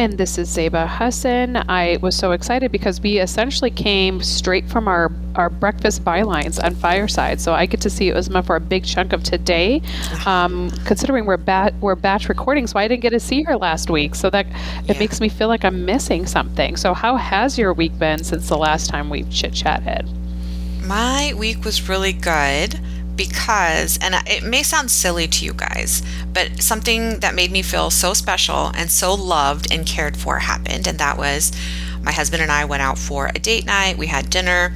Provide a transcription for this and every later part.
And this is Zeba Hassan. I was so excited because we essentially came straight from our, our breakfast bylines on Fireside. So I get to see Uzma for a big chunk of today, um, considering we're, bat, we're batch recording. So I didn't get to see her last week. So that it yeah. makes me feel like I'm missing something. So, how has your week been since the last time we've chit chatted? My week was really good because, and it may sound silly to you guys, but something that made me feel so special and so loved and cared for happened. And that was my husband and I went out for a date night. We had dinner.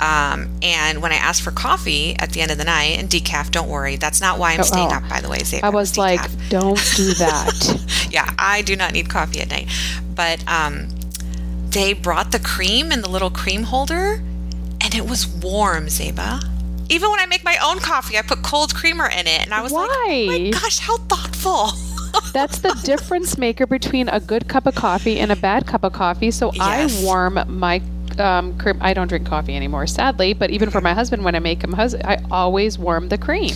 Um, and when I asked for coffee at the end of the night, and decaf, don't worry, that's not why I'm oh, staying oh. up, by the way. Zeb. I was like, don't do that. yeah, I do not need coffee at night. But um, they brought the cream in the little cream holder, and it was warm, Zeba even when I make my own coffee, I put cold creamer in it. And I was Why? like, oh my gosh, how thoughtful. That's the difference maker between a good cup of coffee and a bad cup of coffee. So yes. I warm my um, cream. I don't drink coffee anymore, sadly. But even for my husband, when I make him hus- I always warm the cream.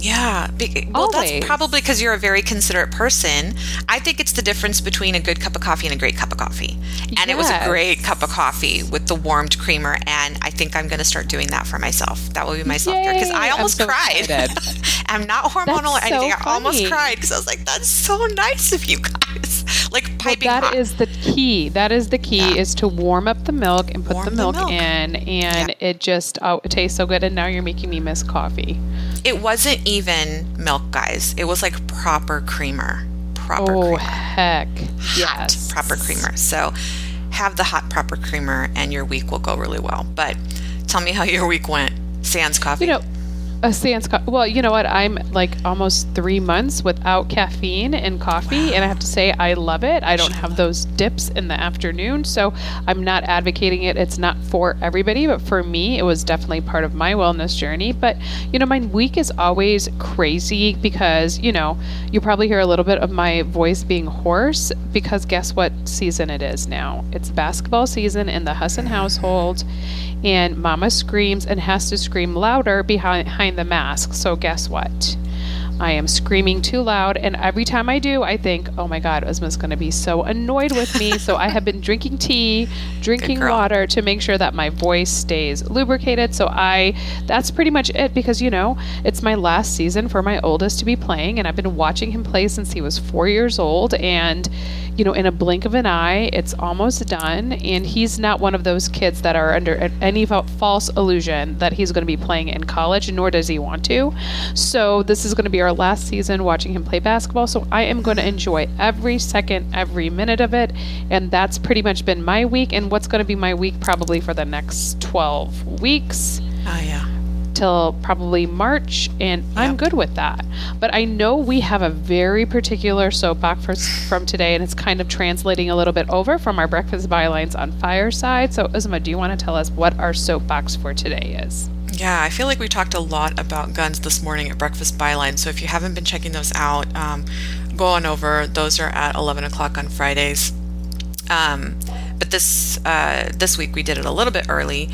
Yeah. Be- well, Always. that's probably because you're a very considerate person. I think it's the difference between a good cup of coffee and a great cup of coffee. And yes. it was a great cup of coffee with the warmed creamer. And I think I'm going to start doing that for myself. That will be my self care because I almost so cried. I'm not hormonal that's or anything. So I almost cried because I was like, that's so nice of you guys. like piping well, That hot. is the key. That is the key yeah. is to warm up the milk and put warm the, milk the milk, in. And yeah. it just, oh, it tastes so good. And now you're making me miss coffee. It wasn't even milk, guys. It was like proper creamer. Proper oh, creamer. heck. Hot yes. proper creamer. So have the hot proper creamer and your week will go really well. But tell me how your week went. Sans coffee. You know, a co- well you know what? I'm like almost three months without caffeine and coffee wow. and i have to say i love it. I don't have those dips in the afternoon so i'm not advocating it. It's not for everybody but for me it was definitely part of my wellness journey. But you know my week is always crazy because you know you probably hear a little bit of my voice being hoarse because guess what season it is now? It's basketball season in the Hassan household and mama screams and has to scream louder behind, the mask. So, guess what? I am screaming too loud, and every time I do, I think, oh my God, Uzma's going to be so annoyed with me. so I have been drinking tea, drinking water to make sure that my voice stays lubricated. So I, that's pretty much it because, you know, it's my last season for my oldest to be playing, and I've been watching him play since he was four years old. And, you know, in a blink of an eye, it's almost done. And he's not one of those kids that are under any false illusion that he's going to be playing in college, nor does he want to. So this is going to be our our last season watching him play basketball, so I am going to enjoy every second, every minute of it. And that's pretty much been my week, and what's going to be my week probably for the next 12 weeks. Oh, yeah. Till probably March, and yep. I'm good with that. But I know we have a very particular soapbox for, from today, and it's kind of translating a little bit over from our breakfast bylines on Fireside. So, Uzma, do you want to tell us what our soapbox for today is? Yeah, I feel like we talked a lot about guns this morning at Breakfast Byline. So if you haven't been checking those out, um, go on over. Those are at 11 o'clock on Fridays. Um, but this uh, this week we did it a little bit early.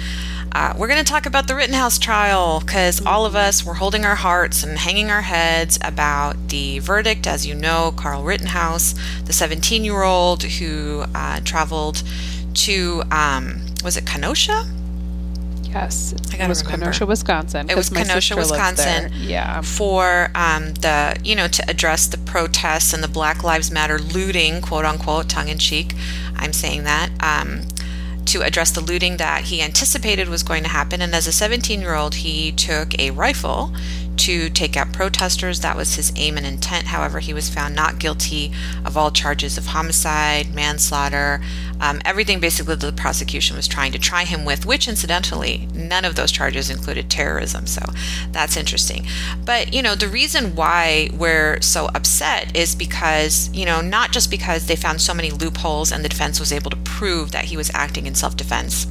Uh, we're going to talk about the Rittenhouse trial because all of us were holding our hearts and hanging our heads about the verdict. As you know, Kyle Rittenhouse, the 17 year old who uh, traveled to, um, was it Kenosha? Yes, it was remember. Kenosha, Wisconsin. It was Kenosha, Wisconsin. Yeah, for um, the you know to address the protests and the Black Lives Matter looting, quote unquote, tongue in cheek. I'm saying that. Um, to address the looting that he anticipated was going to happen. And as a 17 year old, he took a rifle to take out protesters. That was his aim and intent. However, he was found not guilty of all charges of homicide, manslaughter, um, everything basically the prosecution was trying to try him with, which incidentally, none of those charges included terrorism. So that's interesting. But, you know, the reason why we're so upset is because, you know, not just because they found so many loopholes and the defense was able to prove that he was acting in self defense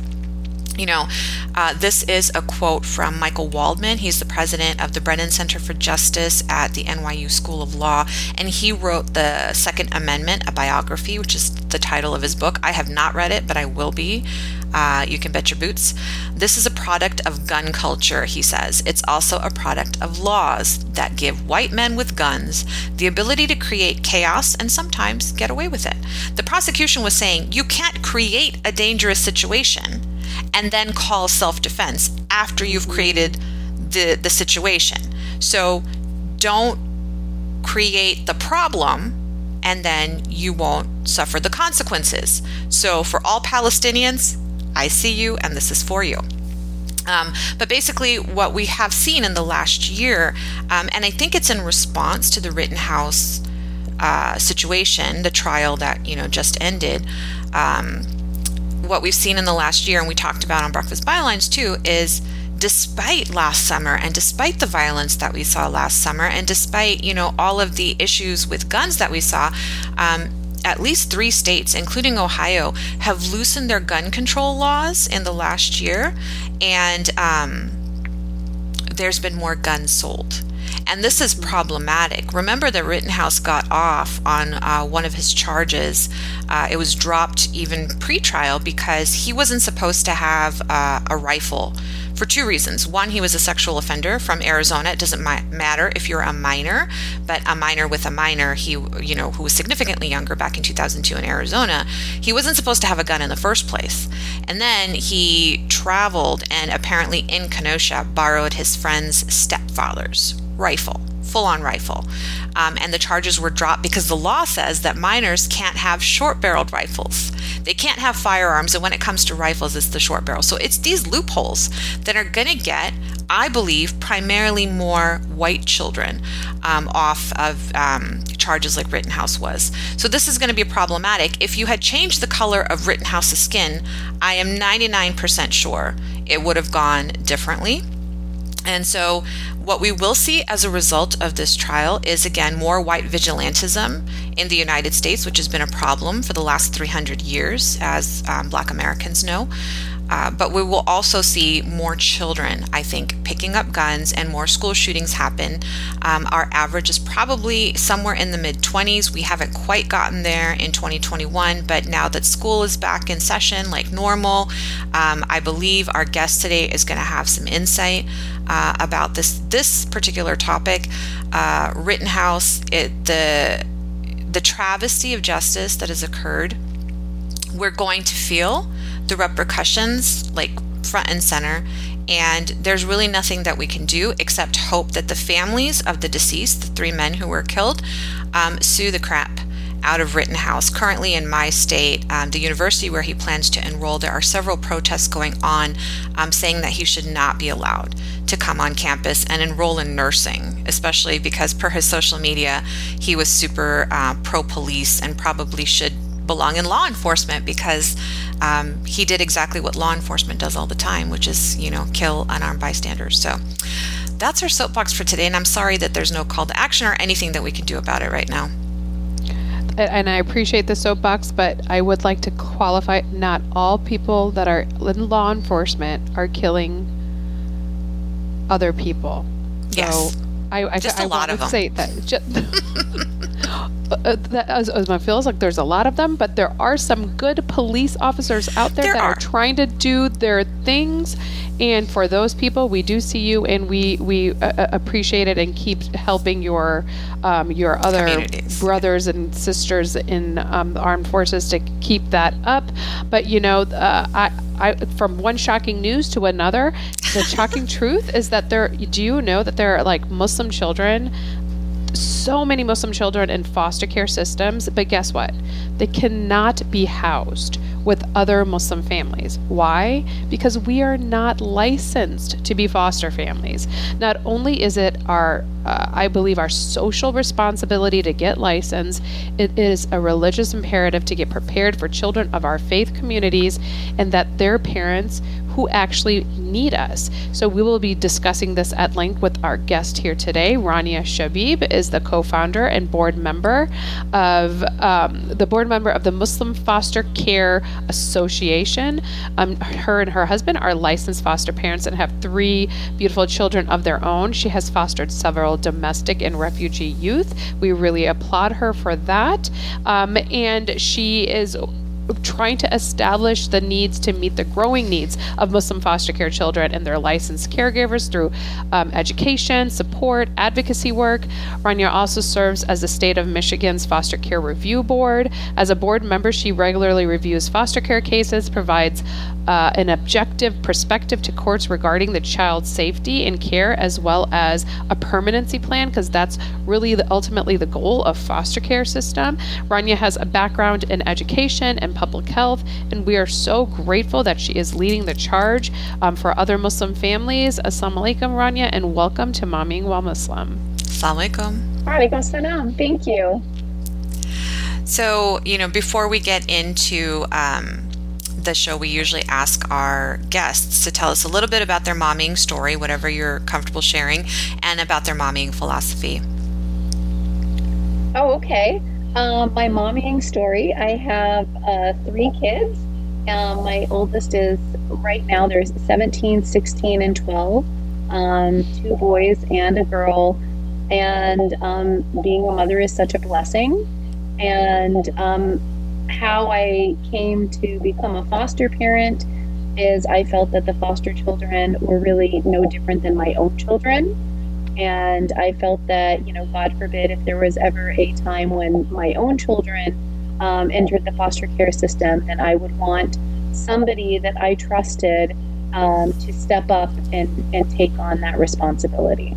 you know, uh, this is a quote from Michael Waldman. He's the president of the Brennan Center for Justice at the NYU School of Law, and he wrote the Second Amendment, a biography, which is the title of his book. I have not read it, but I will be. Uh, you can bet your boots. This is a product of gun culture, he says. It's also a product of laws that give white men with guns the ability to create chaos and sometimes get away with it. The prosecution was saying you can't create a dangerous situation and then call self defense after you've created the, the situation. So don't create the problem and then you won't suffer the consequences. So for all Palestinians, I see you and this is for you. Um, but basically, what we have seen in the last year, um, and I think it's in response to the Rittenhouse uh, situation, the trial that you know just ended. Um, what we've seen in the last year, and we talked about on Breakfast Bylines too, is despite last summer and despite the violence that we saw last summer and despite you know all of the issues with guns that we saw um, at least three states including ohio have loosened their gun control laws in the last year and um, there's been more guns sold and this is problematic. Remember that Rittenhouse got off on uh, one of his charges. Uh, it was dropped even pre trial because he wasn't supposed to have uh, a rifle for two reasons. One, he was a sexual offender from Arizona. It doesn't matter if you're a minor, but a minor with a minor, he, you know, who was significantly younger back in 2002 in Arizona, he wasn't supposed to have a gun in the first place. And then he traveled and apparently in Kenosha borrowed his friend's stepfather's rifle full on rifle. Um, and the charges were dropped because the law says that minors can't have short barreled rifles. They can't have firearms. And when it comes to rifles, it's the short barrel. So it's these loopholes that are going to get, I believe, primarily more white children um, off of um, charges like Rittenhouse was. So this is going to be problematic. If you had changed the color of Rittenhouse's skin, I am 99% sure it would have gone differently. And so, what we will see as a result of this trial is again more white vigilantism in the United States, which has been a problem for the last 300 years, as um, Black Americans know. Uh, but we will also see more children, I think, picking up guns and more school shootings happen. Um, our average is probably somewhere in the mid 20s. We haven't quite gotten there in 2021, but now that school is back in session like normal, um, I believe our guest today is going to have some insight uh, about this this particular topic. Uh, Rittenhouse, it, the the travesty of justice that has occurred. We're going to feel the repercussions like front and center. And there's really nothing that we can do except hope that the families of the deceased, the three men who were killed, um, sue the crap out of Rittenhouse. Currently in my state, um, the university where he plans to enroll, there are several protests going on um, saying that he should not be allowed to come on campus and enroll in nursing, especially because per his social media, he was super uh, pro police and probably should belong in law enforcement because um, he did exactly what law enforcement does all the time, which is, you know, kill unarmed bystanders. So that's our soapbox for today. And I'm sorry that there's no call to action or anything that we can do about it right now. And I appreciate the soapbox, but I would like to qualify not all people that are in law enforcement are killing other people. Yes. So I, I, just I, a lot of them. Say that. Just, uh, that as, as my feels like there's a lot of them, but there are some good police officers out there, There that are. are trying to do their things. And for those people, we do see you, and we we uh, uh, appreciate it, and keep helping your um, your other brothers and sisters in um, the armed forces to keep that up. But you know, uh, I. I, from one shocking news to another, the shocking truth is that there. Do you know that there are like Muslim children so many Muslim children in foster care systems, but guess what? They cannot be housed with other Muslim families. Why? Because we are not licensed to be foster families. Not only is it our, uh, I believe, our social responsibility to get licensed, it is a religious imperative to get prepared for children of our faith communities and that their parents who actually need us. So we will be discussing this at length with our guest here today. Rania Shabib is the co-founder and board member of um, the board member of the Muslim Foster Care Association. Um, her and her husband are licensed foster parents and have three beautiful children of their own. She has fostered several domestic and refugee youth. We really applaud her for that. Um, and she is trying to establish the needs to meet the growing needs of Muslim foster care children and their licensed caregivers through um, education, support, advocacy work. Rania also serves as the state of Michigan's Foster Care Review Board. As a board member, she regularly reviews foster care cases, provides uh, an objective perspective to courts regarding the child's safety and care, as well as a permanency plan, because that's really the, ultimately the goal of foster care system. Rania has a background in education and public health, and we are so grateful that she is leading the charge um, for other Muslim families. Assalamu alaikum, Rania, and welcome to Mommying While Muslim. Assalamu alaikum. Alaikum salam. Thank you. So, you know, before we get into um, the show, we usually ask our guests to tell us a little bit about their mommying story, whatever you're comfortable sharing, and about their mommying philosophy. Oh, okay. Um, my mommying story I have uh, three kids. Um, my oldest is right now, there's 17, 16, and 12. Um, two boys and a girl. And um, being a mother is such a blessing. And um, how I came to become a foster parent is I felt that the foster children were really no different than my own children. And I felt that, you know, God forbid, if there was ever a time when my own children um, entered the foster care system, then I would want somebody that I trusted um, to step up and, and take on that responsibility.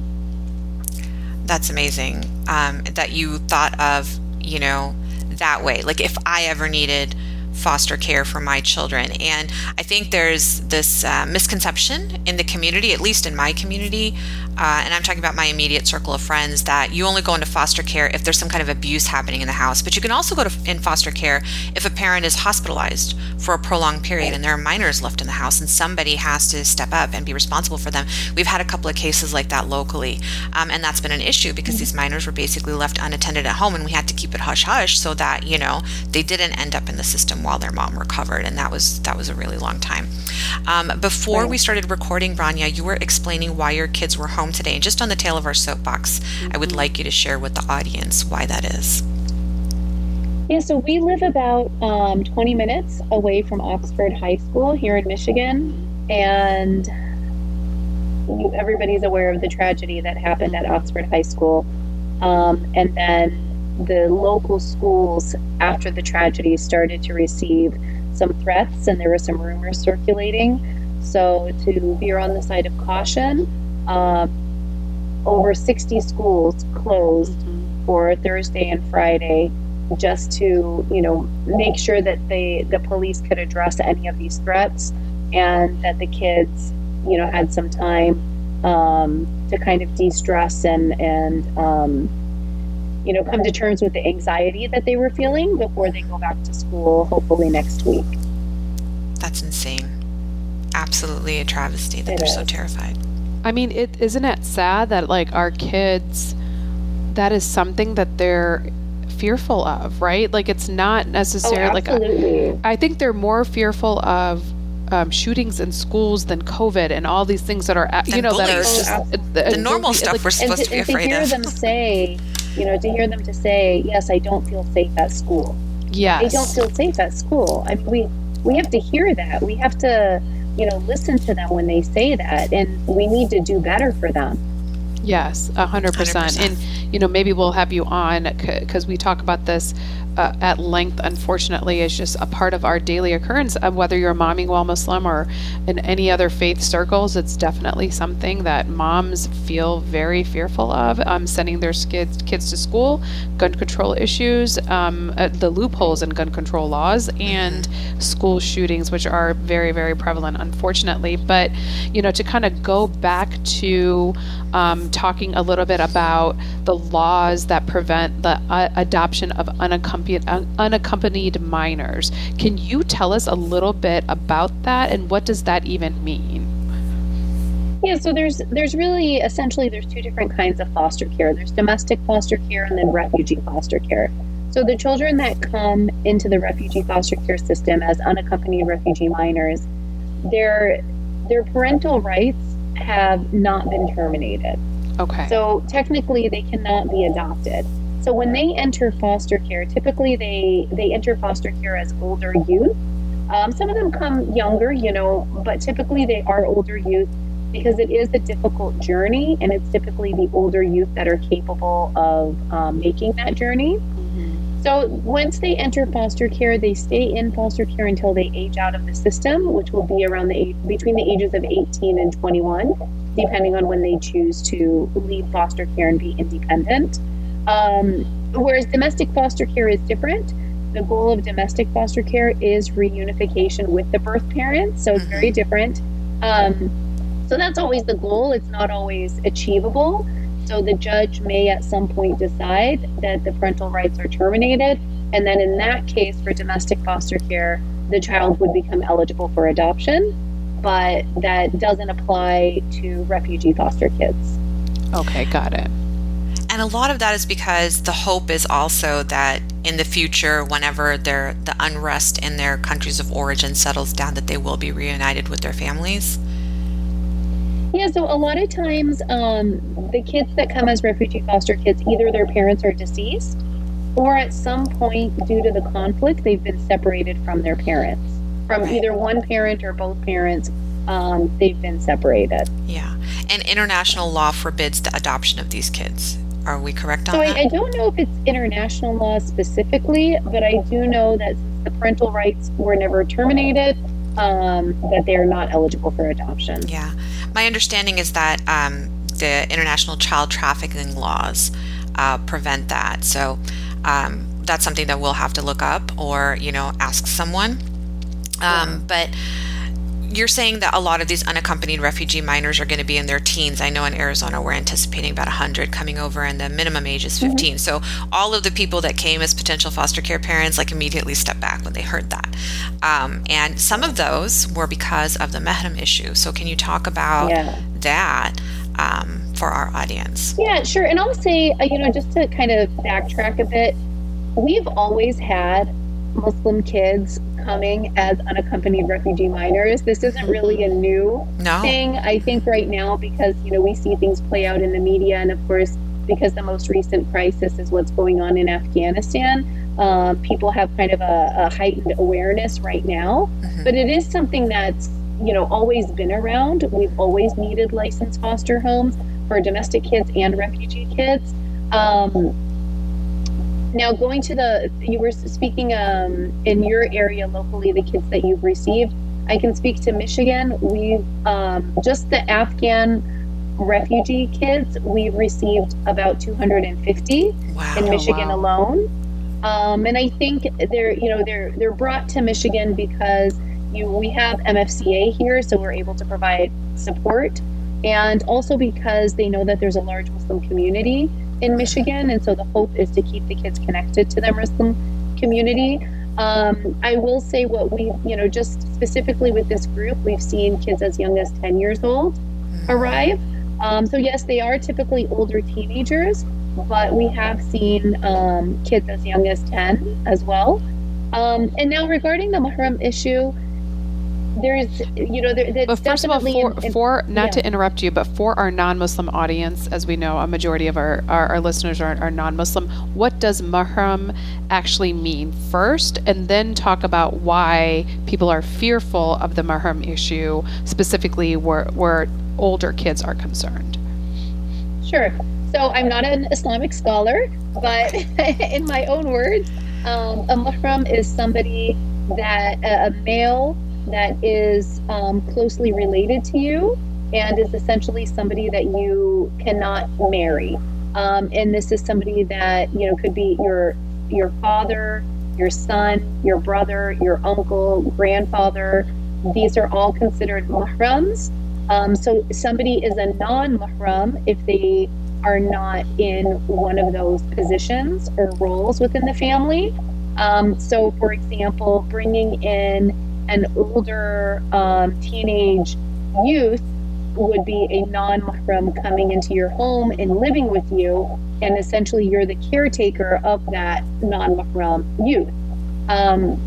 That's amazing um, that you thought of, you know, that way. Like if I ever needed foster care for my children. And I think there's this uh, misconception in the community, at least in my community, uh, and I'm talking about my immediate circle of friends, that you only go into foster care if there's some kind of abuse happening in the house. But you can also go to in foster care if a parent is hospitalized for a prolonged period and there are minors left in the house and somebody has to step up and be responsible for them. We've had a couple of cases like that locally, um, and that's been an issue because these minors were basically left unattended at home and we had to keep it hush hush so that, you know, they didn't end up in the system while their mom recovered. And that was that was a really long time. Um, before we started recording, Rania, you were explaining why your kids were home home today. And just on the tail of our soapbox, mm-hmm. I would mm-hmm. like you to share with the audience why that is. Yeah, so we live about um, 20 minutes away from Oxford High School here in Michigan. And everybody's aware of the tragedy that happened at Oxford High School. Um, and then the local schools, after the tragedy, started to receive some threats, and there were some rumors circulating. So, to be on the side of caution, um, over 60 schools closed mm-hmm. for Thursday and Friday just to, you know, make sure that they, the police could address any of these threats and that the kids, you know, had some time um, to kind of de-stress and, and um, you know, come to terms with the anxiety that they were feeling before they go back to school, hopefully next week. That's insane. Absolutely a travesty that it they're is. so terrified. I mean, it isn't it sad that like our kids that is something that they're fearful of, right? Like it's not necessarily oh, like a, I think they're more fearful of um, shootings in schools than COVID and all these things that are you and know bullies. that are just the, the normal stuff like, we're supposed to, to, be afraid of. to hear of. them say, you know, to hear them to say, yes, I don't feel safe at school. Yes, they don't feel safe at school. I mean, we we have to hear that. We have to you know, listen to them when they say that, and we need to do better for them. Yes, a hundred percent. And you know, maybe we'll have you on because we talk about this uh, at length. Unfortunately, is just a part of our daily occurrence. Of whether you're a momming while Muslim or in any other faith circles, it's definitely something that moms feel very fearful of. Um, sending their kids kids to school, gun control issues, um, uh, the loopholes in gun control laws, and school shootings, which are very very prevalent, unfortunately. But you know, to kind of go back to um, talking a little bit about the laws that prevent the uh, adoption of unaccompanied, unaccompanied minors. Can you tell us a little bit about that and what does that even mean? Yeah, so there's there's really essentially there's two different kinds of foster care. There's domestic foster care and then refugee foster care. So the children that come into the refugee foster care system as unaccompanied refugee minors, their their parental rights have not been terminated. Okay. So technically, they cannot be adopted. So when they enter foster care, typically they they enter foster care as older youth. Um, some of them come younger, you know, but typically they are older youth because it is a difficult journey, and it's typically the older youth that are capable of um, making that journey. So once they enter foster care, they stay in foster care until they age out of the system, which will be around the age, between the ages of 18 and 21, depending on when they choose to leave foster care and be independent. Um, whereas domestic foster care is different. The goal of domestic foster care is reunification with the birth parents, so it's very different. Um, so that's always the goal. It's not always achievable. So the judge may at some point decide that the parental rights are terminated. And then in that case, for domestic foster care, the child would become eligible for adoption. But that doesn't apply to refugee foster kids. Okay, got it. And a lot of that is because the hope is also that in the future, whenever their the unrest in their countries of origin settles down, that they will be reunited with their families. Yeah, so a lot of times, um, the kids that come as refugee foster kids, either their parents are deceased, or at some point, due to the conflict, they've been separated from their parents. From either one parent or both parents, um, they've been separated. Yeah, and international law forbids the adoption of these kids. Are we correct on so that? I, I don't know if it's international law specifically, but I do know that the parental rights were never terminated, um, that they are not eligible for adoption. Yeah. My understanding is that um, the international child trafficking laws uh, prevent that. So um, that's something that we'll have to look up or, you know, ask someone. Um, but you're saying that a lot of these unaccompanied refugee minors are going to be in their teens. I know in Arizona we're anticipating about 100 coming over, and the minimum age is 15. Mm-hmm. So all of the people that came as potential foster care parents like immediately stepped back when they heard that. Um, and some of those were because of the Mahram issue. So can you talk about yeah. that? Um, for our audience. Yeah, sure. And I'll say, uh, you know, just to kind of backtrack a bit, we've always had Muslim kids coming as unaccompanied refugee minors. This isn't really a new no. thing. I think right now because you know we see things play out in the media, and of course because the most recent crisis is what's going on in Afghanistan. Um, people have kind of a, a heightened awareness right now, mm-hmm. but it is something that's you know always been around. We've always needed licensed foster homes for domestic kids and refugee kids. Um, now, going to the, you were speaking um, in your area locally, the kids that you've received. I can speak to Michigan. We've um, just the Afghan refugee kids, we've received about 250 wow. in Michigan wow. alone. Um, and I think they're, you know, they're they're brought to Michigan because you we have MFCA here, so we're able to provide support, and also because they know that there's a large Muslim community in Michigan, and so the hope is to keep the kids connected to their Muslim community. Um, I will say what we, you know, just specifically with this group, we've seen kids as young as 10 years old arrive. Um, so, yes, they are typically older teenagers, but we have seen um, kids as young as 10 as well. Um, and now, regarding the Mahram issue, there's you know there, but first of all for, in, in, for not yeah. to interrupt you but for our non-muslim audience as we know a majority of our, our, our listeners are, are non-muslim what does mahram actually mean first and then talk about why people are fearful of the mahram issue specifically where, where older kids are concerned Sure. So I'm not an Islamic scholar, but in my own words, um, a mahram is somebody that a male that is um, closely related to you and is essentially somebody that you cannot marry. Um, and this is somebody that you know could be your your father, your son, your brother, your uncle, grandfather. These are all considered mahrams. Um, so somebody is a non-mahram if they are not in one of those positions or roles within the family. Um, so, for example, bringing in an older um, teenage youth would be a non mahram coming into your home and living with you, and essentially you're the caretaker of that non mahram youth. Um,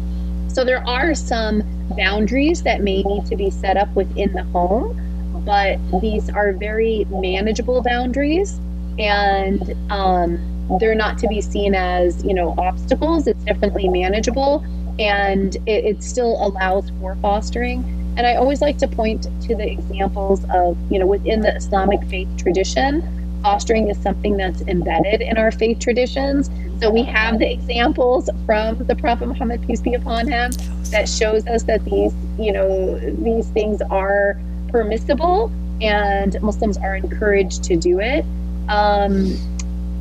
so, there are some boundaries that may need to be set up within the home, but these are very manageable boundaries and um, they're not to be seen as you know obstacles it's definitely manageable and it, it, still allows for fostering. And i always like to point to the examples of you know within the islamic faith tradition fostering is something that's embedded in our faith traditions. So we have the examples from the prophet muhammad peace be upon him that shows us that these you know these things are permissible and muslims are encouraged to do it. Um,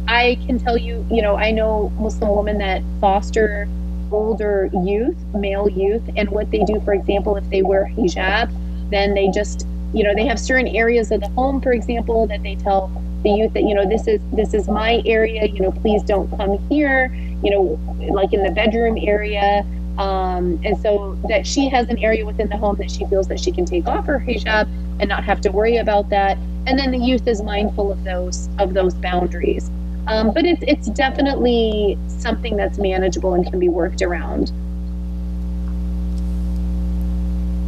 I can tell you, you know, I know Muslim women that foster older youth, male youth, and what they do, for example, if they wear hijab, then they just, you know, they have certain areas of the home, for example, that they tell the youth that, you know, this is this is my area, you know, please don't come here, you know, like in the bedroom area. Um, and so that she has an area within the home that she feels that she can take off her hijab and not have to worry about that. And then the youth is mindful of those of those boundaries. Um, but it's it's definitely something that's manageable and can be worked around.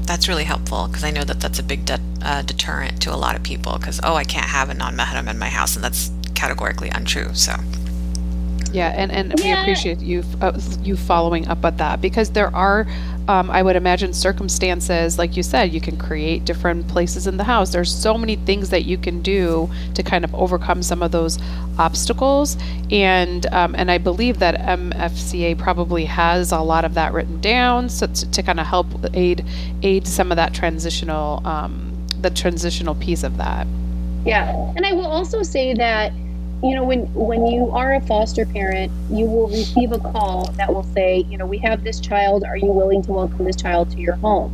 That's really helpful because I know that that's a big de- uh, deterrent to a lot of people. Because oh, I can't have a non-mahram in my house, and that's categorically untrue. So. Yeah, and, and yeah. we appreciate you uh, you following up with that because there are um, I would imagine circumstances, like you said, you can create different places in the house. There's so many things that you can do to kind of overcome some of those obstacles, and um, and I believe that MFCA probably has a lot of that written down, so to, to kind of help aid aid some of that transitional um, the transitional piece of that. Yeah, and I will also say that you know when when you are a foster parent you will receive a call that will say you know we have this child. Are you willing to welcome this child to your home?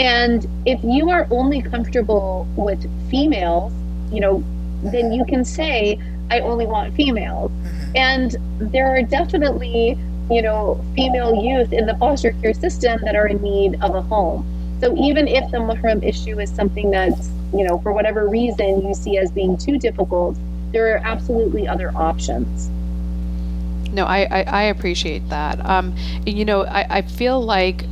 And if you are only comfortable with females you know then you can say i only want females. Mm-hmm. and there are definitely you know female youth in the foster care system that are in need of a home. So even if the mahram issue is something that's you know for whatever reason you see as being too difficult there are absolutely other options. No, I, I, I appreciate that. Um, you know, I, I feel like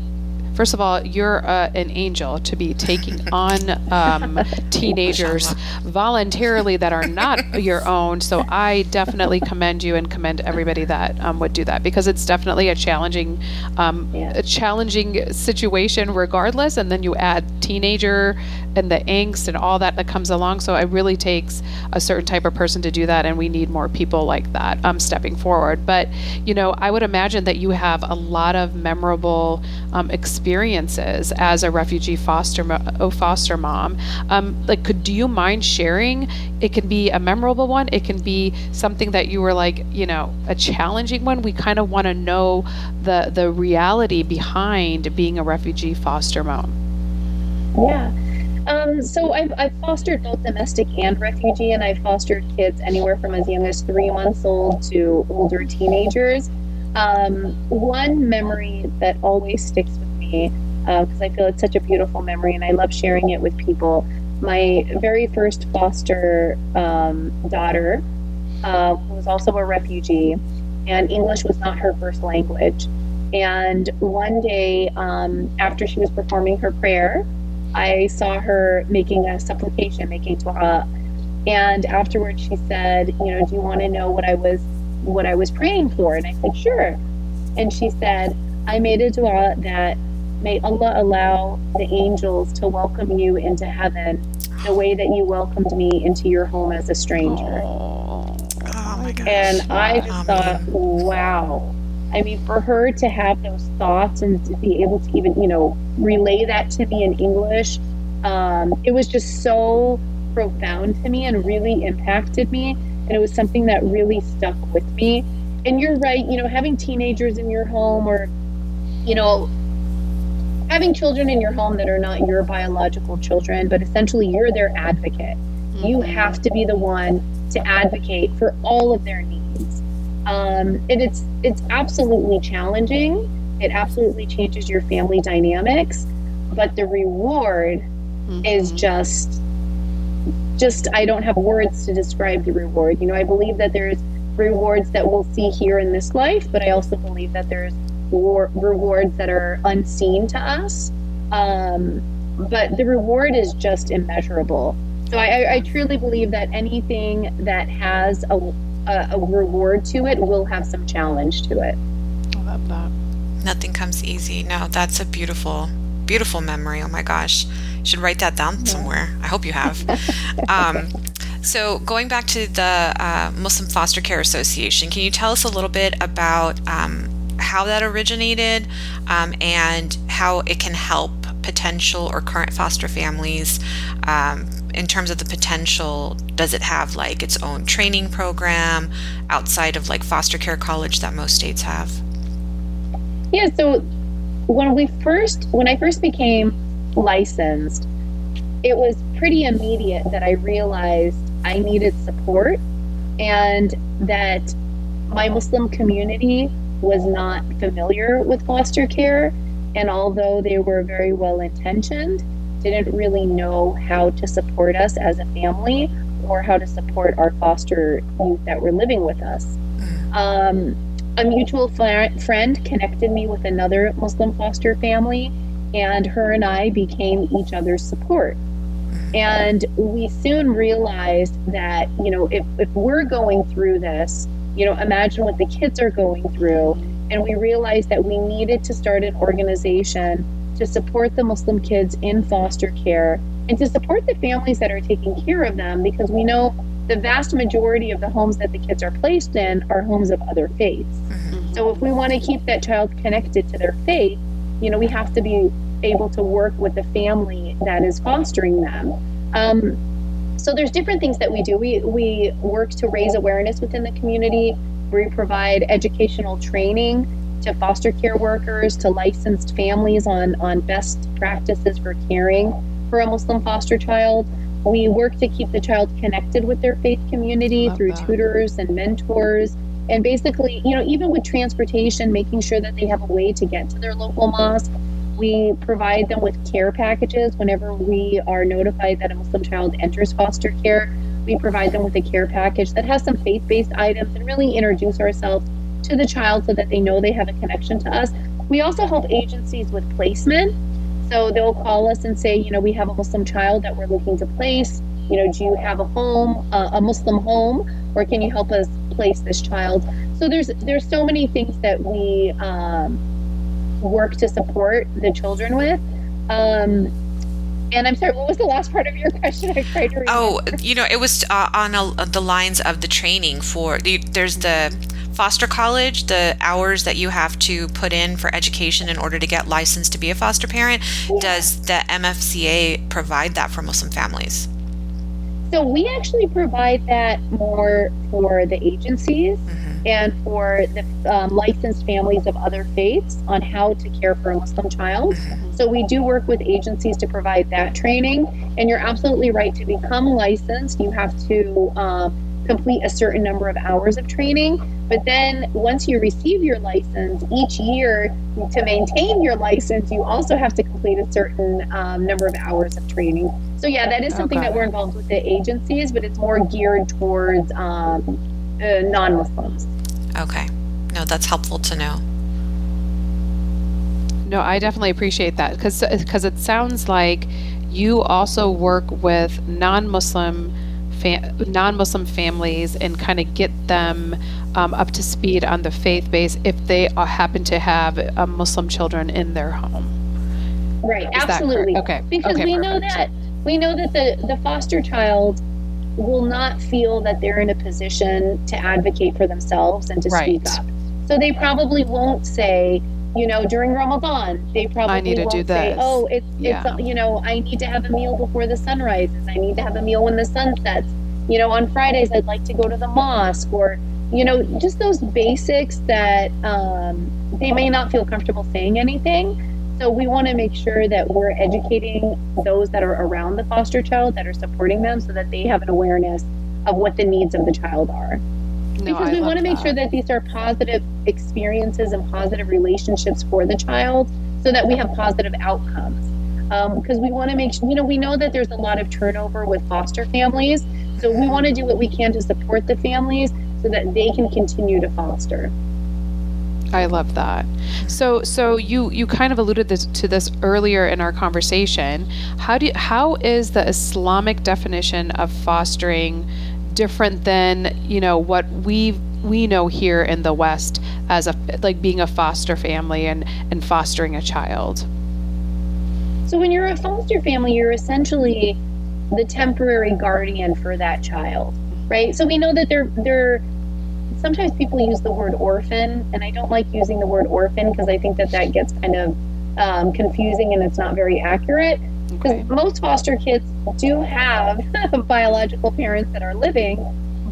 first of all, you're uh, an angel to be taking on um, teenagers voluntarily that are not your own. So I definitely commend you and commend everybody that um, would do that because it's definitely a challenging, um, yeah. a challenging situation regardless. And then you add teenager and the angst and all that that comes along. So it really takes a certain type of person to do that, and we need more people like that um, stepping forward. But you know, I would imagine that you have a lot of memorable um, experiences as a refugee foster mo- foster mom. Um, like, could do you mind sharing? It can be a memorable one. It can be something that you were like, you know, a challenging one. We kind of want to know the the reality behind being a refugee foster mom. Yeah. Um, so I've, I've fostered both domestic and refugee, and I've fostered kids anywhere from as young as three months old to older teenagers. Um, one memory that always sticks because uh, I feel it's such a beautiful memory and I love sharing it with people. My very first foster um, daughter uh, was also a refugee, and English was not her first language. And one day, um, after she was performing her prayer, I saw her making a supplication, making dua. And afterwards she said, you know, do you want to know what I was what I was praying for? And I said, sure. And she said, I made a dua that may Allah allow the angels to welcome you into heaven the way that you welcomed me into your home as a stranger. Oh, Oh my gosh. And I just Oh, thought, man. wow. I mean, for her to have those thoughts and to be able to even, you know, relay that to me in English, um, it was just so profound to me and really impacted me. And it was something that really stuck with me. And you're right, you know, having teenagers in your home or, you know, having children in your home that are not your biological children, but essentially you're their advocate. You Mhm. have to be the one to advocate for all of their needs. Um, and it's it's absolutely challenging. It absolutely changes your family dynamics, but the reward is Mhm. just just I don't have words to describe the reward. You know, I believe that there's rewards that we'll see here in this life, but I also believe that there's war- rewards that are unseen to us. Um, but the reward is just immeasurable. So I, I, I truly believe that anything that has a, a, a reward to it will have some challenge to it. I love that. Nothing comes easy. No, that's a beautiful, beautiful memory. Oh my gosh. You should write that down somewhere. I hope you have. um, so, going back to the uh, Muslim Foster Care Association, can you tell us a little bit about um, how that originated um, and how it can help potential or current foster families um, in terms of the potential? Does it have like its own training program outside of like foster care college that most states have? Yeah, so when we first when I first became licensed, it was pretty immediate that I realized I needed support and that my Muslim community was not familiar with foster care and although they were very well intentioned, didn't really know how to support us as a family or how to support our foster youth that were living with us. Um, a mutual friend connected me with another Muslim foster family, and her and I became each other's support. And we soon realized that, you know, if, if we're going through this, you know, imagine what the kids are going through. And we realized that we needed to start an organization to support the Muslim kids in foster care and to support the families that are taking care of them because we know the vast majority of the homes that the kids are placed in are homes of other faiths. So if we want to keep that child connected to their faith, you know, we have to be able to work with the family that is fostering them. Um, so there's different things that we do. We we work to raise awareness within the community. We provide educational training to foster care workers, to licensed families on on best practices for caring for a Muslim foster child. We work to keep the child connected with their faith community Love through that. tutors and mentors and basically, you know, even with transportation, making sure that they have a way to get to their local mosque. We provide them with care packages whenever we are notified that a Muslim child enters foster care. We provide them with a care package that has some faith based items and really introduce ourselves to the child so that they know they have a connection to us. We also help agencies with placement. So they'll call us and say, you know, we have a Muslim child that we're looking to place. You know, do you have a home, uh, a Muslim home, or can you help us place this child? So there's there's so many things that we um, work to support the children with. Um, and I'm sorry, what was the last part of your question? I tried to remember. Oh, you know, it was uh, on a, the lines of the training for the. There's the foster college, the hours that you have to put in for education in order to get licensed to be a foster parent. Does the MFCA provide that for Muslim families? So we actually provide that more for the agencies Mhm. And for the um, licensed families of other faiths on how to care for a Muslim child. So we do work with agencies to provide that training. And you're absolutely right. To become licensed, you have to um, complete a certain number of hours of training. But then once you receive your license, each year to maintain your license, you also have to complete a certain um, number of hours of training. So yeah, that is something Okay. that we're involved with the agencies, but it's more geared towards uh, non-Muslims. Okay. No, that's helpful to know. No, I definitely appreciate that because because it sounds like you also work with non-Muslim fa- non-Muslim families and kind of get them um, up to speed on the faith base if they uh, happen to have uh, Muslim children in their home. Right, Is absolutely. Okay. Because Okay, we know that we know that the, the foster child will not feel that they're in a position to advocate for themselves and to Right. speak up. So they probably won't say, you know, during Ramadan, they probably need to won't do say, this. oh, it's, Yeah. it's, you know, I need to have a meal before the sun rises. I need to have a meal when the sun sets. You know, on Fridays, I'd like to go to the mosque or, you know, just those basics that um, they may not feel comfortable saying anything. So we want to make sure that we're educating those that are around the foster child that are supporting them so that they have an awareness of what the needs of the child are. No, because I we want to make that. sure that these are positive experiences and positive relationships for the child so that we have positive outcomes. Um, because we want to make sure, you know, we know that there's a lot of turnover with foster families. So we want to do what we can to support the families so that they can continue to foster. I love that. So, so you you kind of alluded this, to this earlier in our conversation. How do you, how is the Islamic definition of fostering different than you know what we we know here in the West as a like being a foster family and and fostering a child? So when you're a foster family, you're essentially the temporary guardian for that child, right? So we know that they're they're sometimes people use the word orphan, and I don't like using the word orphan because I think that that gets kind of um, confusing and it's not very accurate. Because Okay. most foster kids do have biological parents that are living,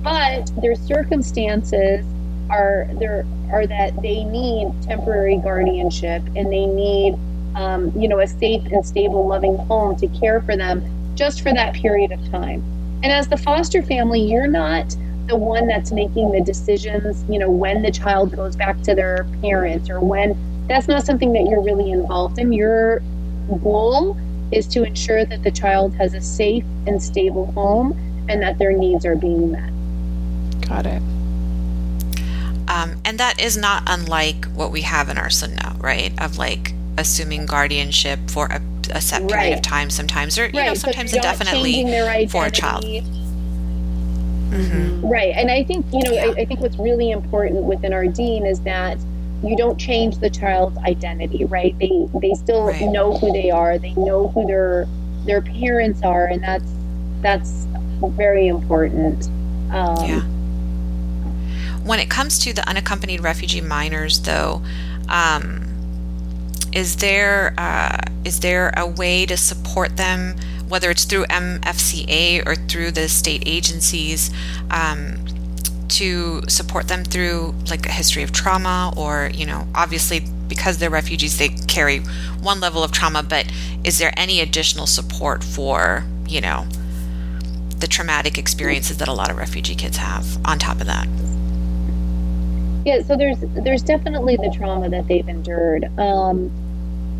but their circumstances are there are that they need temporary guardianship and they need um, you know a safe and stable, loving home to care for them just for that period of time. And as the foster family, you're not the one that's making the decisions, you know, when the child goes back to their parents or when that's not something that you're really involved in. Your goal is to ensure that the child has a safe and stable home and that their needs are being met. Got it. Um, and that is not unlike what we have in our sunnah, right? Of like assuming guardianship for a, a set period of time sometimes, or, you know, right. so sometimes you're indefinitely changing their identity. for a child. Mhm. Right. And I think, you know, Yeah. I, I think what's really important within our deen is that you don't change the child's identity, right? They they still Right. know who they are. They know who their their parents are, and that's that's very important. Um, Yeah. When it comes to the unaccompanied refugee minors, though, um, is there uh, is there a way to support them, whether it's through MFCA or through the state agencies, um, to support them through like a history of trauma, or you know, obviously because they're refugees, they carry one level of trauma, but is there any additional support for you know? the traumatic experiences that a lot of refugee kids have on top of that. Yeah, so there's there's definitely the trauma that they've endured. Um,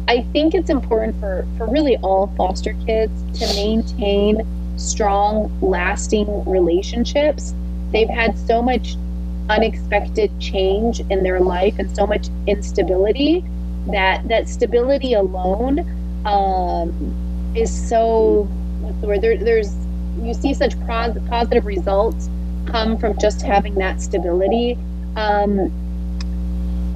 I think it's important for for really all foster kids to maintain strong, lasting relationships. They've had so much unexpected change in their life and so much instability that that stability alone um, is so what's the word? There, there's you see such pros- positive results come from just having that stability um,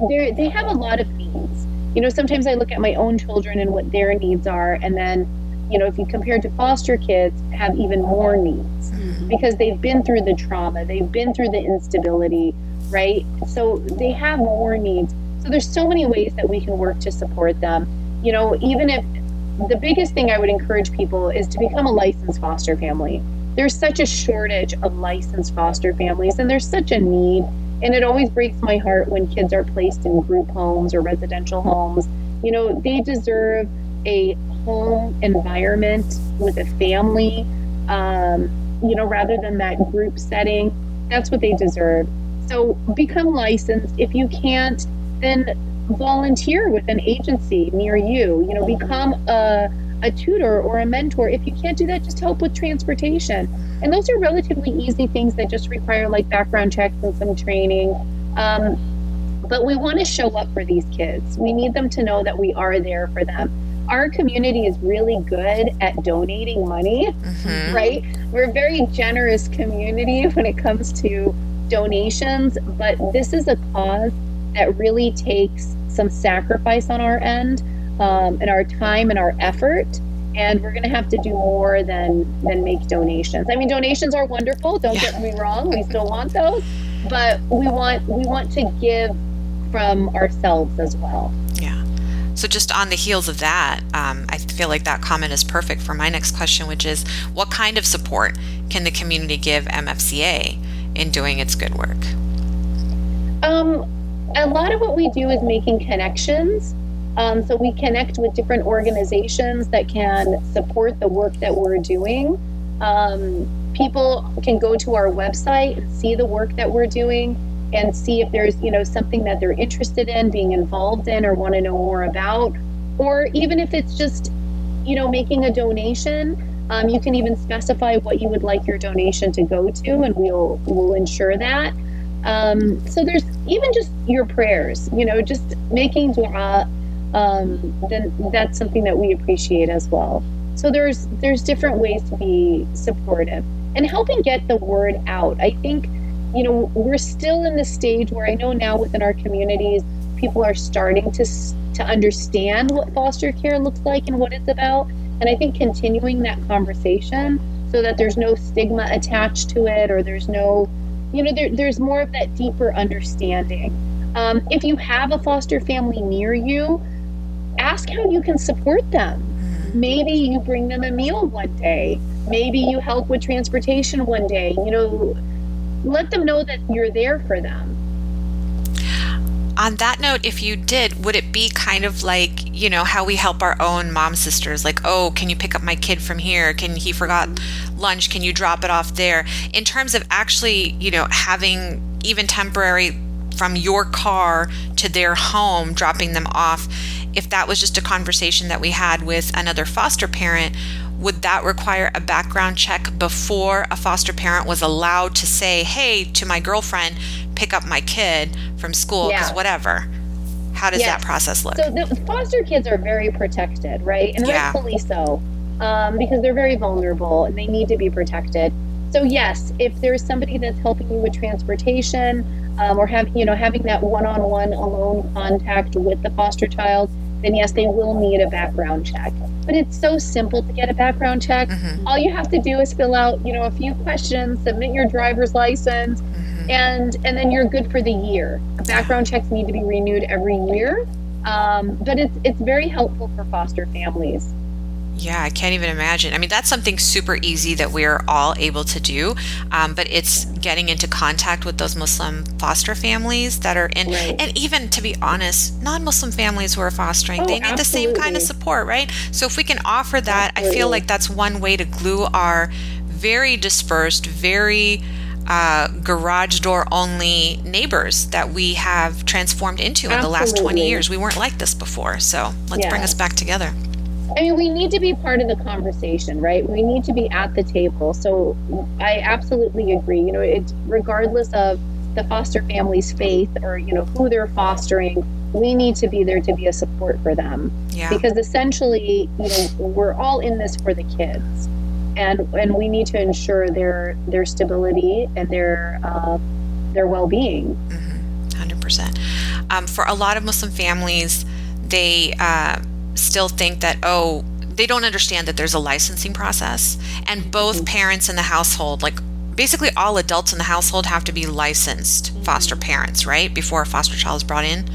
they they have a lot of needs. You know, sometimes I look at my own children and what their needs are, and then, you know, if you compare to foster kids, have even more needs mm-hmm. because they've been through the trauma, they've been through the instability, right? So they have more needs. So there's so many ways that we can work to support them. You know, even if the biggest thing I would encourage people is to become a licensed foster family. There's such a shortage of licensed foster families, and there's such a need. And it always breaks my heart when kids are placed in group homes or residential homes. You know, they deserve a home environment with a family, um, you know, rather than that group setting. That's what they deserve. So become licensed. If you can't, then volunteer with an agency near you. You know, become a, a tutor or a mentor. If you can't do that, just help with transportation. And those are relatively easy things that just require like background checks and some training. Um, but we want to show up for these kids. We need them to know that we are there for them. Our community is really good at donating money, Mhm. right? We're a very generous community when it comes to donations, but this is a cause that really takes some sacrifice on our end um, and our time and our effort. and we're going to have to do more than than make donations. I mean, donations are wonderful. Don't yeah. get me wrong; we still want those, but we want we want to give from ourselves as well. Yeah. So, just on the heels of that, um, I feel like that comment is perfect for my next question, which is what kind of support can the community give MFCA in doing its good work? Um, a lot of what we do is making connections. Um, so we connect with different organizations that can support the work that we're doing. Um, people can go to our website and see the work that we're doing and see if there's you know something that they're interested in being involved in or want to know more about or even if it's just you know making a donation um, you can even specify what you would like your donation to go to and we'll we'll ensure that um, so there's even just your prayers you know just making dua um, then that's something that we appreciate as well so there's there's different ways to be supportive and helping get the word out i think you know, we're still in the stage where I know now within our communities, people are starting to to understand what foster care looks like and what it's about. And I think continuing that conversation so that there's no stigma attached to it or there's no, you know, there, there's more of that deeper understanding. Um, if you have a foster family near you, ask how you can support them. Maybe you bring them a meal one day. Maybe you help with transportation one day. You know, let them know that you're there for them. On that note, if you did, would it be kind of like, you know, how we help our own mom sisters? Like, oh, can you pick up my kid from here? Can he forgot lunch? Can you drop it off there? In terms of actually, you know, having even temporary from your car to their home, dropping them off, if that was just a conversation that we had with another foster parent, would that require a background check before a foster parent was allowed to say, hey, to my girlfriend, pick up my kid from school because yeah. whatever? How does that process look? So the foster kids are very protected, right? And yeah. rightfully so, um, because they're very vulnerable and they need to be protected. So yes, if there's somebody that's helping you with transportation um, or have you know having that one-on-one alone contact with the foster child, then yes, they will need a background check. But it's so simple to get a background check. Mm-hmm. All you have to do is fill out, you know, a few questions, submit your driver's license, mm-hmm. and and then you're good for the year. Background checks need to be renewed every year, um, but it's it's very helpful for foster families. Yeah, I can't even imagine. I mean, that's something super easy that we're all able to do, um, but it's getting into contact with those Muslim foster families that are in, right. and even to be honest, non Muslim families who are fostering, oh, they need absolutely. the same kind of support, right? So if we can offer that, absolutely. I feel like that's one way to glue our very dispersed, very uh, garage door only neighbors that we have transformed into absolutely. in the last 20 years. We weren't like this before, so let's bring us back together. I mean, we need to be part of the conversation, right? We need to be at the table. So I absolutely agree. You know, it's regardless of the foster family's faith or, you know, who they're fostering, we need to be there to be a support for them. Yeah. Because essentially, you know, we're all in this for the kids. And and we need to ensure their their stability and their uh, their well being. Mm-hmm. 100%. Um, for a lot of Muslim families, they uh, still think that, oh, they don't understand that there's a licensing process. And both mm-hmm. parents in the household, like basically all adults in the household, have to be licensed mm-hmm. foster parents, right? Before a foster child is brought in.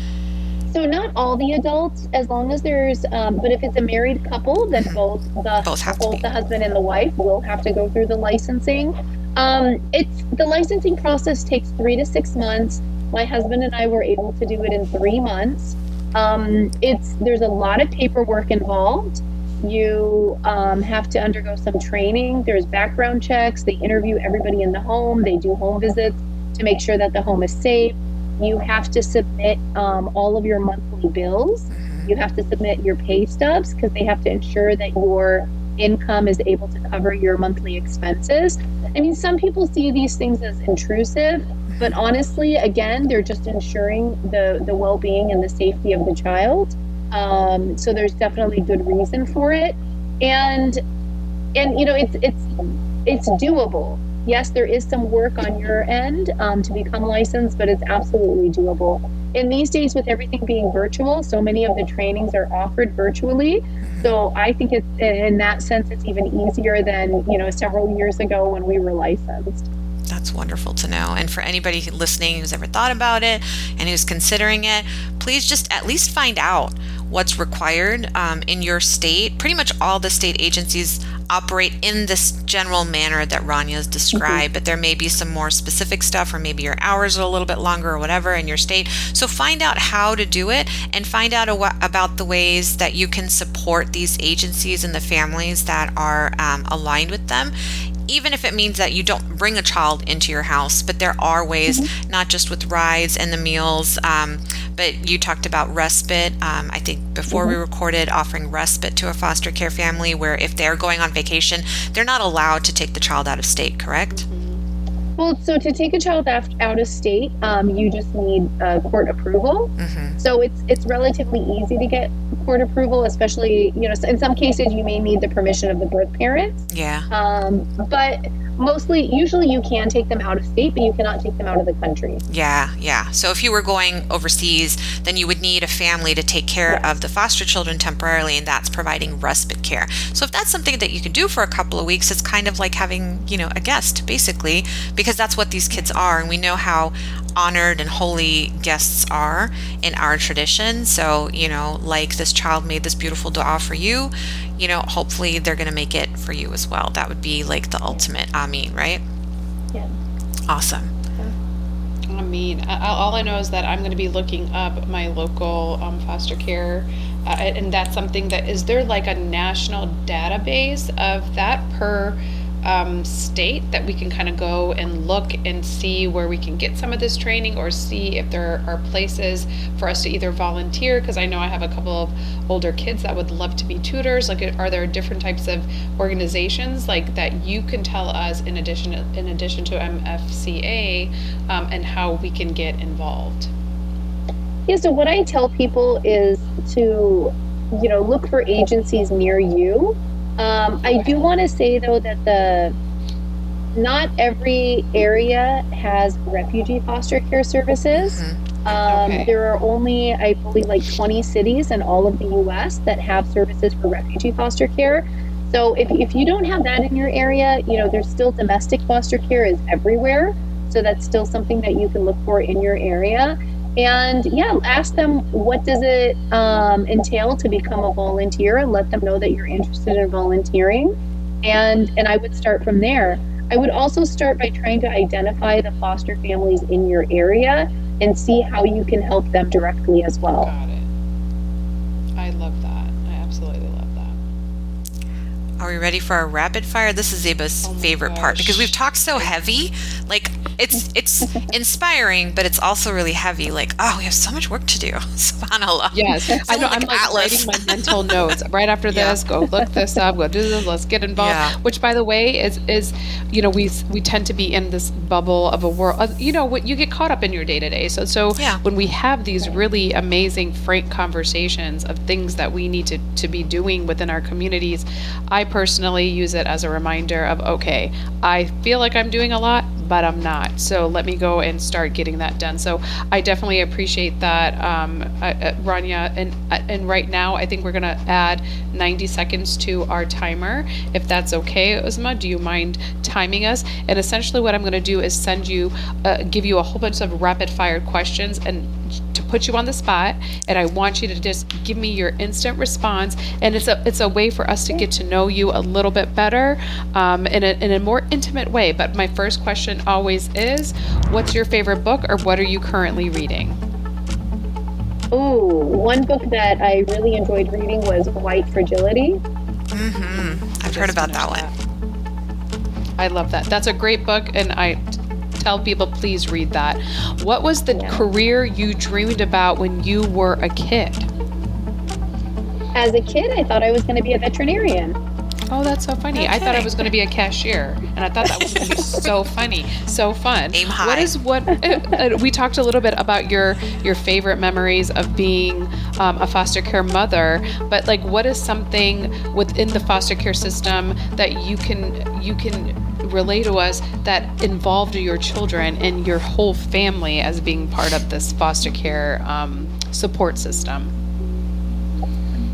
So not all the adults, as long as there's, um, but if it's a married couple, then mm-hmm. both the both, both the husband and the wife will have to go through the licensing. Um, it's the licensing process takes three to six months. My husband and I were able to do it in three months. Um, it's there's a lot of paperwork involved. You um, have to undergo some training. There's background checks. They interview everybody in the home. They do home visits to make sure that the home is safe. You have to submit um, all of your monthly bills. You have to submit your pay stubs because they have to ensure that your income is able to cover your monthly expenses. I mean, some people see these things as intrusive, but honestly, again, they're just ensuring the, the well being and the safety of the child. Um, so there's definitely good reason for it. And and you know it's it's it's doable. yes, there is some work on your end um, to become licensed, but it's absolutely doable. In these days, with everything being virtual, so many of the trainings are offered virtually. So I think it's in that sense, it's even easier than you know several years ago when we were licensed. That's wonderful to know. And for anybody listening who's ever thought about it and who's considering it, please just at least find out what's required um, in your state. Pretty much all the state agencies operate in this general manner that Rania described, mm-hmm. but there may be some more specific stuff, or maybe your hours are a little bit longer or whatever in your state. So find out how to do it and find out about the ways that you can support these agencies and the families that are um, aligned with them even if it means that you don't bring a child into your house. But there are ways, mm-hmm. not just with rides and the meals, um, but you talked about respite. Um, I think before mm-hmm. we recorded, offering respite to a foster care family where if they're going on vacation, they're not allowed to take the child out of state, correct? Well, so to take a child out of state, um, you just need uh, court approval. Mm-hmm. So it's it's relatively easy to get court approval, especially you know in some cases you may need the permission of the birth parents. Yeah. Um, but mostly, usually you can take them out of state, but you cannot take them out of the country. Yeah, yeah. So if you were going overseas, then you would need a family to take care yes. of the foster children temporarily, and that's providing respite care. So if that's something that you can do for a couple of weeks, it's kind of like having you know a guest basically, because that's what these kids are, and we know how honored and holy guests are in our tradition. So, you know, like this child made this beautiful dua for you, you know, hopefully they're going to make it for you as well. That would be like the ultimate Amin, right? Yeah. Awesome. I mean, all I know is that I'm going to be looking up my local um, foster care, uh, and that's something that is there like a national database of that per um, state that we can kind of go and look and see where we can get some of this training or see if there are places for us to either volunteer because I know I have a couple of older kids that would love to be tutors. Like are there different types of organizations like that you can tell us in addition in addition to MFCA um, and how we can get involved? Yeah so what I tell people is to you know look for agencies near you um, I do want to say though that the not every area has refugee foster care services. Mm-hmm. Um, okay. There are only, I believe, like 20 cities in all of the U.S. that have services for refugee foster care. So if, if you don't have that in your area, you know, there's still domestic foster care is everywhere. So that's still something that you can look for in your area and yeah ask them what does it um, entail to become a volunteer and let them know that you're interested in volunteering. And and i would start from there. I would also start by trying to identify the foster families in your area and see how you can help them directly as well. Got it. I love that. I absolutely love that. Are we ready for our rapid fire? This is zeba's oh favorite gosh. part because we've talked so heavy. Like it's it's inspiring, but it's also really heavy. Like, oh, we have so much work to do. Subhanallah. Yes, I know. Like I'm like writing my mental notes right after this. Yeah. Go look this up. Go do this. Let's get involved. Yeah. Which, by the way, is is you know we we tend to be in this bubble of a world. Uh, you know, what you get caught up in your day to day. So so yeah. when we have these really amazing, frank conversations of things that we need to to be doing within our communities, I personally use it as a reminder of okay, I feel like I'm doing a lot but I'm not. So let me go and start getting that done. So I definitely appreciate that, um, uh, uh Rania. And uh, and right now, I think we're gonna add 90 seconds to our timer, if that's okay, Uzma. Do you mind timing us? And essentially, what I'm gonna do is send you, uh, give you a whole bunch of rapid fire questions and put you on the spot and I want you to just give me your instant response and it's a it's a way for us to get to know you a little bit better um, in, a, in a more intimate way but my first question always is what's your favorite book or what are you currently reading Oh, one book that I really enjoyed reading was White Fragility. Mm-hmm. I've heard about that one. I love that. That's a great book, and I tell people please read that. What was the yeah. career you dreamed about when you were a kid? As a kid, I thought I was going to be a veterinarian. Oh, that's so funny. Okay. I thought I was going to be a cashier, and I thought that was going to be so funny, so fun. Aim high. What is what? Uh, uh, we talked a little bit about your your favorite memories of being um, a foster care mother, but like, what is something within the foster care system that you can you can could relay to us that involved your children and your whole family as being part of this foster care um, support system?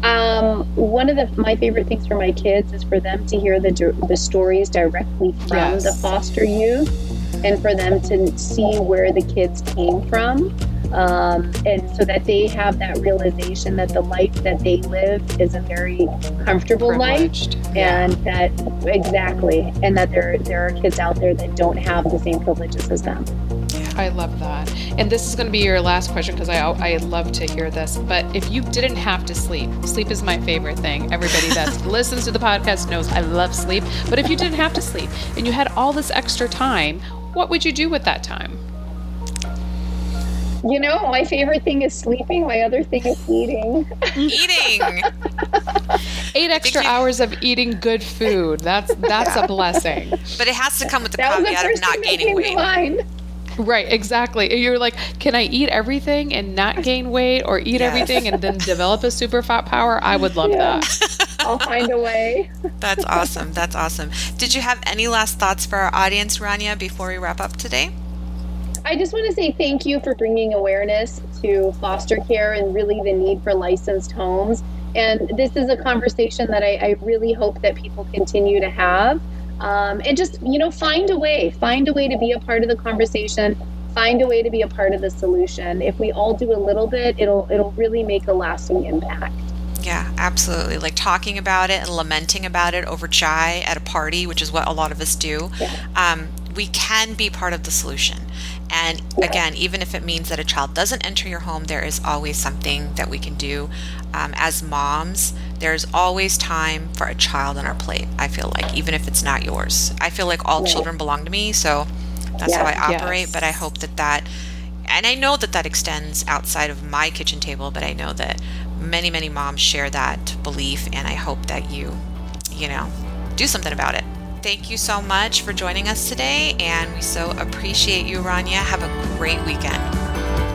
Um, one of the my favorite things for my kids is for them to hear the the stories directly from yes. the foster youth, and for them to see where the kids came from, um, and so that they have that realization that the life that they live is a very comfortable life, and that exactly, and that there there are kids out there that don't have the same privileges as them. I love that. And this is going to be your last question because I I love to hear this. But if you didn't have to sleep, sleep is my favorite thing. Everybody that listens to the podcast knows I love sleep. But if you didn't have to sleep and you had all this extra time, what would you do with that time? You know, my favorite thing is sleeping. My other thing is eating. eating. Eight extra you... hours of eating good food. That's that's yeah. a blessing. But it has to come with the that caveat of not gaining weight. Right, exactly. You're like, can I eat everything and not gain weight or eat yes. everything and then develop a super fat power? I would love yeah. that. I'll find a way. That's awesome. That's awesome. Did you have any last thoughts for our audience, Rania, before we wrap up today? I just want to say thank you for bringing awareness to foster care and really the need for licensed homes. And this is a conversation that I, I really hope that people continue to have um, and just you know find a way find a way to be a part of the conversation find a way to be a part of the solution if we all do a little bit it'll it'll really make a lasting impact yeah, absolutely. Like talking about it and lamenting about it over chai at a party, which is what a lot of us do. Yeah. Um, we can be part of the solution. And again, even if it means that a child doesn't enter your home, there is always something that we can do. Um, as moms, there's always time for a child on our plate, I feel like, even if it's not yours. I feel like all children belong to me, so that's how I operate. Yes. But I hope that that, and I know that that extends outside of my kitchen table, but I know that many, many moms share that belief, and I hope that you, you know, do something about it thank you so much for joining us today, and we so appreciate you, Rania. Have a great weekend.